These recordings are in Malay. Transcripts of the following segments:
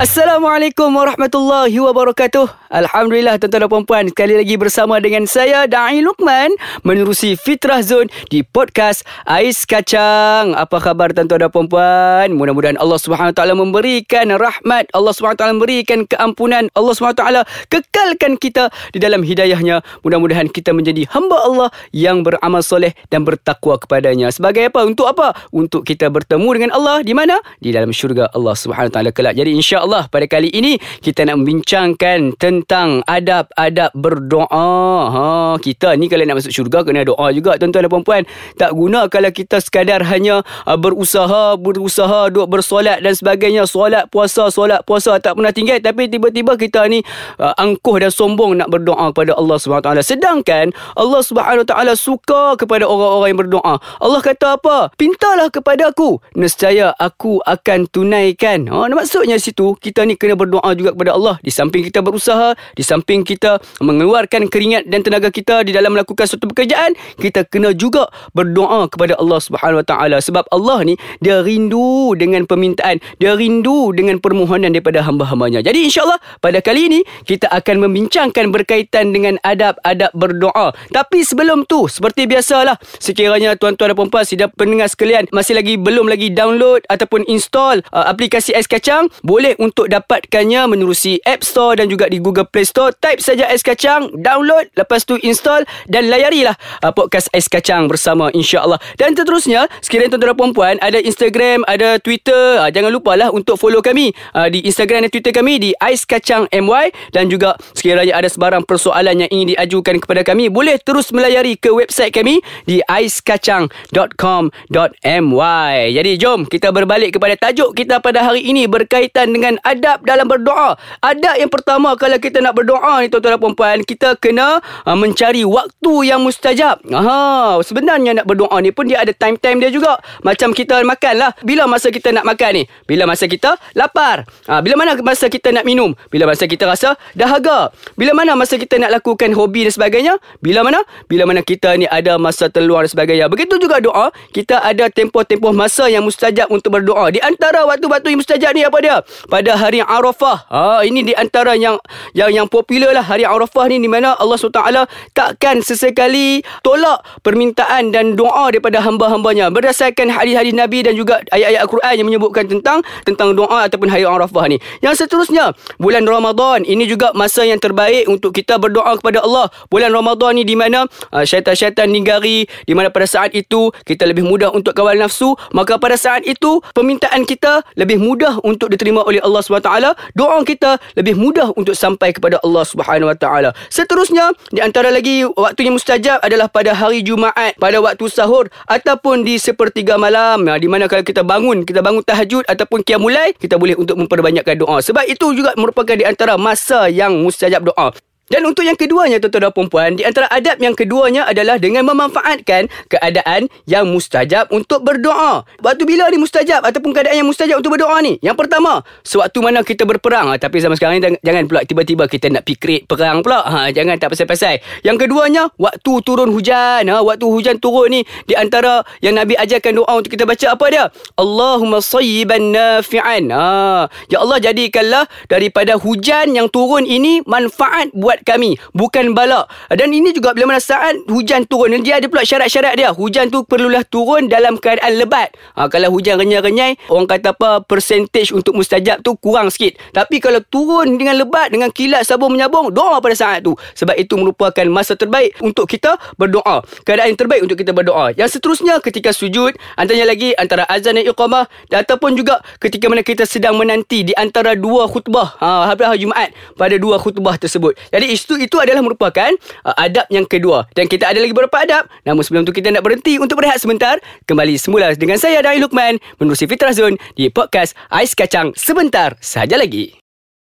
Assalamualaikum warahmatullahi wabarakatuh. Alhamdulillah tuan-tuan dan puan-puan sekali lagi bersama dengan saya Dai Lukman menerusi Fitrah Zone di podcast Ais Kacang. Apa khabar tuan-tuan dan puan-puan? Mudah-mudahan Allah Subhanahu taala memberikan rahmat, Allah Subhanahu taala memberikan keampunan, Allah Subhanahu taala kekalkan kita di dalam hidayahnya. Mudah-mudahan kita menjadi hamba Allah yang beramal soleh dan bertakwa kepadanya. Sebagai apa? Untuk apa? Untuk kita bertemu dengan Allah di mana? Di dalam syurga Allah Subhanahu taala kelak. Jadi insya Allah pada kali ini kita nak membincangkan tentang adab-adab berdoa. Ha, kita ni kalau nak masuk syurga kena doa juga tuan-tuan dan puan-puan. Tak guna kalau kita sekadar hanya uh, berusaha, berusaha duk bersolat dan sebagainya, solat puasa, solat puasa tak pernah tinggal tapi tiba-tiba kita ni uh, angkuh dan sombong nak berdoa kepada Allah taala. Sedangkan Allah taala suka kepada orang-orang yang berdoa. Allah kata apa? Pintalah kepada aku, nescaya aku akan tunaikan. Ha, maksudnya situ kita ni kena berdoa juga kepada Allah. Di samping kita berusaha di samping kita mengeluarkan keringat dan tenaga kita di dalam melakukan suatu pekerjaan kita kena juga berdoa kepada Allah Subhanahu Wa Taala. Sebab Allah ni dia rindu dengan permintaan dia rindu dengan permohonan daripada hamba-hambanya. Jadi insyaallah pada kali ini kita akan membincangkan berkaitan dengan adab-adab berdoa. Tapi sebelum tu seperti biasalah sekiranya tuan-tuan dan puan-puan sidang pendengar sekalian masih lagi belum lagi download ataupun install uh, aplikasi Ais Kacang boleh untuk dapatkannya menerusi App Store dan juga di Google Play Store. Type saja Ais Kacang, download, lepas tu install dan layarilah uh, podcast Ais Kacang bersama insya-Allah. Dan seterusnya, sekiranya tuan-tuan dan puan-puan ada Instagram, ada Twitter, uh, jangan lupalah untuk follow kami uh, di Instagram dan Twitter kami di Ais Kacang MY dan juga sekiranya ada sebarang persoalan yang ingin diajukan kepada kami, boleh terus melayari ke website kami di aiskacang.com.my. Jadi jom kita berbalik kepada tajuk kita pada hari ini berkaitan dengan adab dalam berdoa. Adab yang pertama kalau kita nak berdoa ni tuan-tuan dan puan-puan, kita kena uh, mencari waktu yang mustajab. Ha, sebenarnya nak berdoa ni pun dia ada time-time dia juga. Macam kita makan lah. Bila masa kita nak makan ni? Bila masa kita lapar? Ha, bila mana masa kita nak minum? Bila masa kita rasa dahaga? Bila mana masa kita nak lakukan hobi dan sebagainya? Bila mana? Bila mana kita ni ada masa terluar dan sebagainya. Begitu juga doa, kita ada tempoh-tempoh masa yang mustajab untuk berdoa. Di antara waktu-waktu yang mustajab ni apa dia? Pada pada hari Arafah. Ha, ini di antara yang yang yang popular lah hari Arafah ni di mana Allah SWT takkan sesekali tolak permintaan dan doa daripada hamba-hambanya berdasarkan hadis-hadis Nabi dan juga ayat-ayat Al-Quran yang menyebutkan tentang tentang doa ataupun hari Arafah ni. Yang seterusnya, bulan Ramadan ini juga masa yang terbaik untuk kita berdoa kepada Allah. Bulan Ramadan ni di mana uh, syaitan-syaitan ninggari, di mana pada saat itu kita lebih mudah untuk kawal nafsu, maka pada saat itu permintaan kita lebih mudah untuk diterima oleh Allah Allah SWT Doa kita lebih mudah untuk sampai kepada Allah SWT Seterusnya Di antara lagi Waktu yang mustajab adalah pada hari Jumaat Pada waktu sahur Ataupun di sepertiga malam. Di mana kalau kita bangun Kita bangun tahajud Ataupun mulai Kita boleh untuk memperbanyakkan doa. Sebab itu juga merupakan di antara masa yang mustajab doa dan untuk yang keduanya tuan-tuan dan puan di antara adab yang keduanya adalah dengan memanfaatkan keadaan yang mustajab untuk berdoa. Waktu bila ni mustajab ataupun keadaan yang mustajab untuk berdoa ni? Yang pertama, sewaktu mana kita berperang. Ha, tapi zaman sekarang ni jangan pula tiba-tiba kita nak pikir perang pula. Ha, jangan tak pasal-pasal. Yang keduanya, waktu turun hujan. Ha, waktu hujan turun ni di antara yang Nabi ajarkan doa untuk kita baca apa dia? Allahumma sayyiban nafi'an. Ha, ya Allah jadikanlah daripada hujan yang turun ini manfaat buat kami bukan bala dan ini juga bila mana saat hujan turun. Dia ada pula syarat-syarat dia. Hujan tu perlulah turun dalam keadaan lebat. Ha, kalau hujan renyai-renyai orang kata apa percentage untuk mustajab tu kurang sikit. Tapi kalau turun dengan lebat dengan kilat sabun menyabung doa pada saat tu. Sebab itu merupakan masa terbaik untuk kita berdoa. Keadaan yang terbaik untuk kita berdoa. Yang seterusnya ketika sujud antaranya lagi antara azan dan iqamah ataupun juga ketika mana kita sedang menanti di antara dua khutbah ha, hari Jumaat pada dua khutbah tersebut. Jadi itu itu adalah merupakan uh, adab yang kedua. Dan kita ada lagi beberapa adab. Namun sebelum tu kita nak berhenti untuk berehat sebentar. Kembali semula dengan saya Dai Lukman menerusi Fitrah Zone di podcast Ais Kacang. Sebentar saja lagi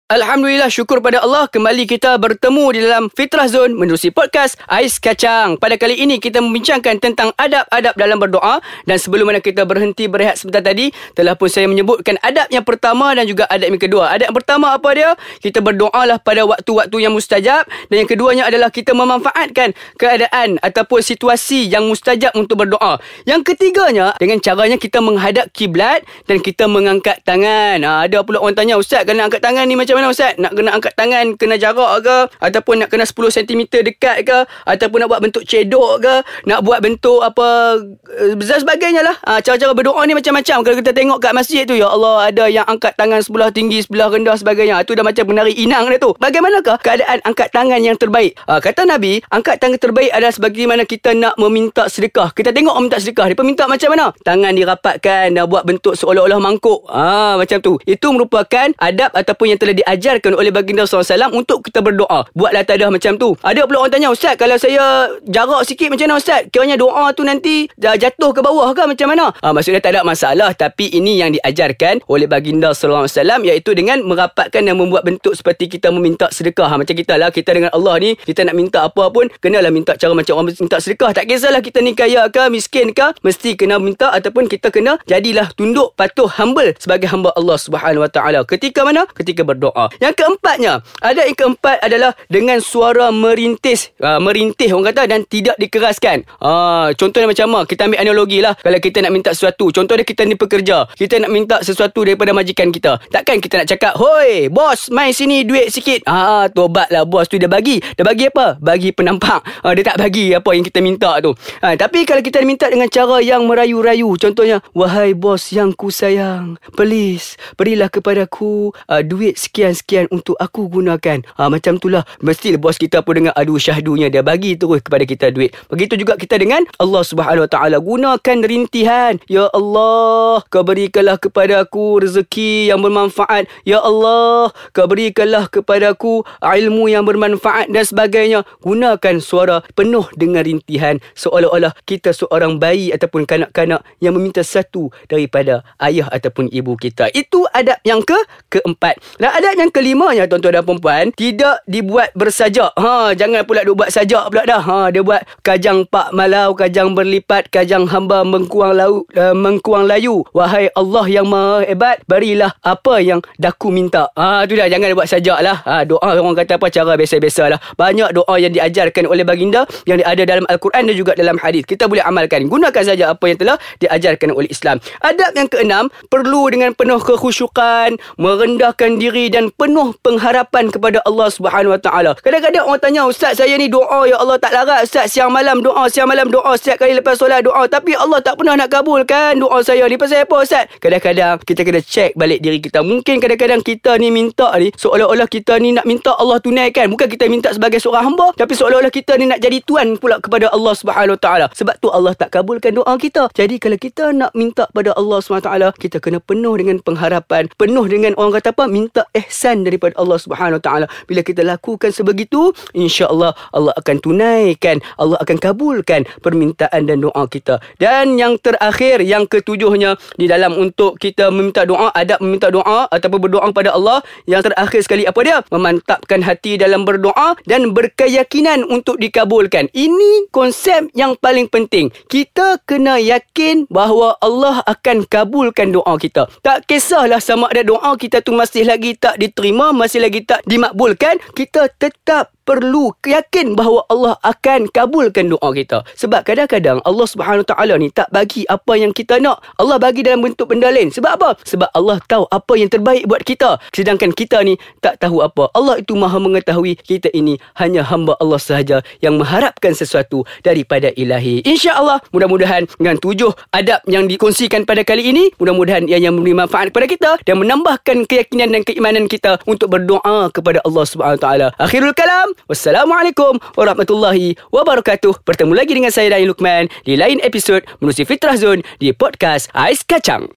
Alhamdulillah syukur pada Allah kembali kita bertemu di dalam Fitrah Zone menerusi podcast Ais Kacang. Pada kali ini kita membincangkan tentang adab-adab dalam berdoa dan sebelum mana kita berhenti berehat sebentar tadi telah pun saya menyebutkan adab yang pertama dan juga adab yang kedua. Adab yang pertama apa dia? Kita berdoalah pada waktu-waktu yang mustajab dan yang keduanya adalah kita memanfaatkan keadaan ataupun situasi yang mustajab untuk berdoa. Yang ketiganya dengan caranya kita menghadap kiblat dan kita mengangkat tangan. Ha, ada pula orang tanya, "Ustaz, nak angkat tangan ni macam mana Ustaz? Nak kena angkat tangan kena jarak ke ataupun nak kena 10 cm dekat ke ataupun nak buat bentuk cedok ke, nak buat bentuk apa uh, sebagainya lah. Ha, cara-cara berdoa ni macam-macam. Kalau kita tengok kat masjid tu ya Allah ada yang angkat tangan sebelah tinggi, sebelah rendah sebagainya. Itu dah macam menari inang dia tu. Bagaimanakah keadaan angkat tangan yang terbaik? Ha, kata Nabi, angkat tangan terbaik adalah sebagaimana kita nak meminta sedekah. Kita tengok orang minta sedekah, dia minta macam mana? Tangan dirapatkan, dah buat bentuk seolah-olah mangkuk. Ha, macam tu. Itu merupakan adab ataupun yang telah di diajarkan oleh baginda SAW untuk kita berdoa. Buatlah tadah macam tu. Ada pula orang tanya, Ustaz, kalau saya jarak sikit macam mana Ustaz? Kiranya doa tu nanti jatuh ke bawah ke macam mana? Ha, maksudnya tak ada masalah. Tapi ini yang diajarkan oleh baginda SAW iaitu dengan merapatkan dan membuat bentuk seperti kita meminta sedekah. Ha, macam kita lah, kita dengan Allah ni, kita nak minta apa pun, kenalah minta cara macam orang minta sedekah. Tak kisahlah kita ni kaya ke, miskin ke, mesti kena minta ataupun kita kena jadilah tunduk, patuh, humble sebagai hamba Allah Subhanahu Wa Taala. Ketika mana? Ketika berdoa doa. Yang keempatnya, ada yang keempat adalah dengan suara merintis, uh, merintih orang kata dan tidak dikeraskan. Uh, contohnya macam mana? Kita ambil analogi lah. Kalau kita nak minta sesuatu, contohnya kita ni pekerja, kita nak minta sesuatu daripada majikan kita. Takkan kita nak cakap, "Hoi, bos, mai sini duit sikit." Ah, uh, tobatlah bos tu dia bagi. Dia bagi apa? Bagi penampak. Uh, dia tak bagi apa yang kita minta tu. Uh, tapi kalau kita minta dengan cara yang merayu-rayu, contohnya, "Wahai bos yang ku sayang, please berilah kepadaku uh, duit sekian sekian-sekian untuk aku gunakan. Ha, macam itulah. Mesti bos kita pun dengan adu syahdunya. Dia bagi terus kepada kita duit. Begitu juga kita dengan Allah Subhanahu Wa Taala Gunakan rintihan. Ya Allah, kau berikanlah kepada aku rezeki yang bermanfaat. Ya Allah, kau berikanlah kepada aku ilmu yang bermanfaat dan sebagainya. Gunakan suara penuh dengan rintihan. Seolah-olah kita seorang bayi ataupun kanak-kanak yang meminta satu daripada ayah ataupun ibu kita. Itu adab yang ke keempat. Dan adab yang kelimanya tuan-tuan dan puan tidak dibuat bersajak. Ha, jangan pula duk buat sajak pula dah. Ha, dia buat kajang pak malau, kajang berlipat, kajang hamba mengkuang lau, uh, mengkuang layu. Wahai Allah yang Maha hebat, berilah apa yang daku minta. Ha, tu dah jangan buat sajak lah. Ha, doa orang kata apa cara biasa-biasa lah. Banyak doa yang diajarkan oleh baginda yang ada dalam Al-Quran dan juga dalam hadis. Kita boleh amalkan. Gunakan saja apa yang telah diajarkan oleh Islam. Adab yang keenam, perlu dengan penuh kekhusyukan, merendahkan diri dan penuh pengharapan kepada Allah Subhanahu Wa Taala. Kadang-kadang orang tanya, "Ustaz, saya ni doa ya Allah tak larat. Ustaz, siang malam doa, siang malam doa, setiap kali lepas solat doa, tapi Allah tak pernah nak kabulkan doa saya ni. Pasal apa, Ustaz?" Kadang-kadang kita kena cek balik diri kita. Mungkin kadang-kadang kita ni minta ni seolah-olah kita ni nak minta Allah tunaikan. Bukan kita minta sebagai seorang hamba, tapi seolah-olah kita ni nak jadi tuan pula kepada Allah Subhanahu Wa Taala. Sebab tu Allah tak kabulkan doa kita. Jadi kalau kita nak minta pada Allah Subhanahu Wa Taala, kita kena penuh dengan pengharapan, penuh dengan orang kata apa? Minta ihsan ihsan daripada Allah Subhanahu Taala. Bila kita lakukan sebegitu, insya-Allah Allah akan tunaikan, Allah akan kabulkan permintaan dan doa kita. Dan yang terakhir, yang ketujuhnya di dalam untuk kita meminta doa, adab meminta doa ataupun berdoa kepada Allah, yang terakhir sekali apa dia? Memantapkan hati dalam berdoa dan berkeyakinan untuk dikabulkan. Ini konsep yang paling penting. Kita kena yakin bahawa Allah akan kabulkan doa kita. Tak kisahlah sama ada doa kita tu masih lagi tak diterima masih lagi tak dimakbulkan kita tetap perlu yakin bahawa Allah akan kabulkan doa kita. Sebab kadang-kadang Allah Subhanahu Taala ni tak bagi apa yang kita nak. Allah bagi dalam bentuk benda lain. Sebab apa? Sebab Allah tahu apa yang terbaik buat kita. Sedangkan kita ni tak tahu apa. Allah itu Maha mengetahui kita ini hanya hamba Allah sahaja yang mengharapkan sesuatu daripada ilahi. Insya-Allah mudah-mudahan dengan tujuh adab yang dikongsikan pada kali ini, mudah-mudahan ia yang memberi manfaat kepada kita dan menambahkan keyakinan dan keimanan kita untuk berdoa kepada Allah Subhanahu Taala. Akhirul kalam. Wassalamualaikum warahmatullahi wabarakatuh. Bertemu lagi dengan saya Dani Lukman di lain episod Menusi Fitrah Zone di podcast Ais Kacang.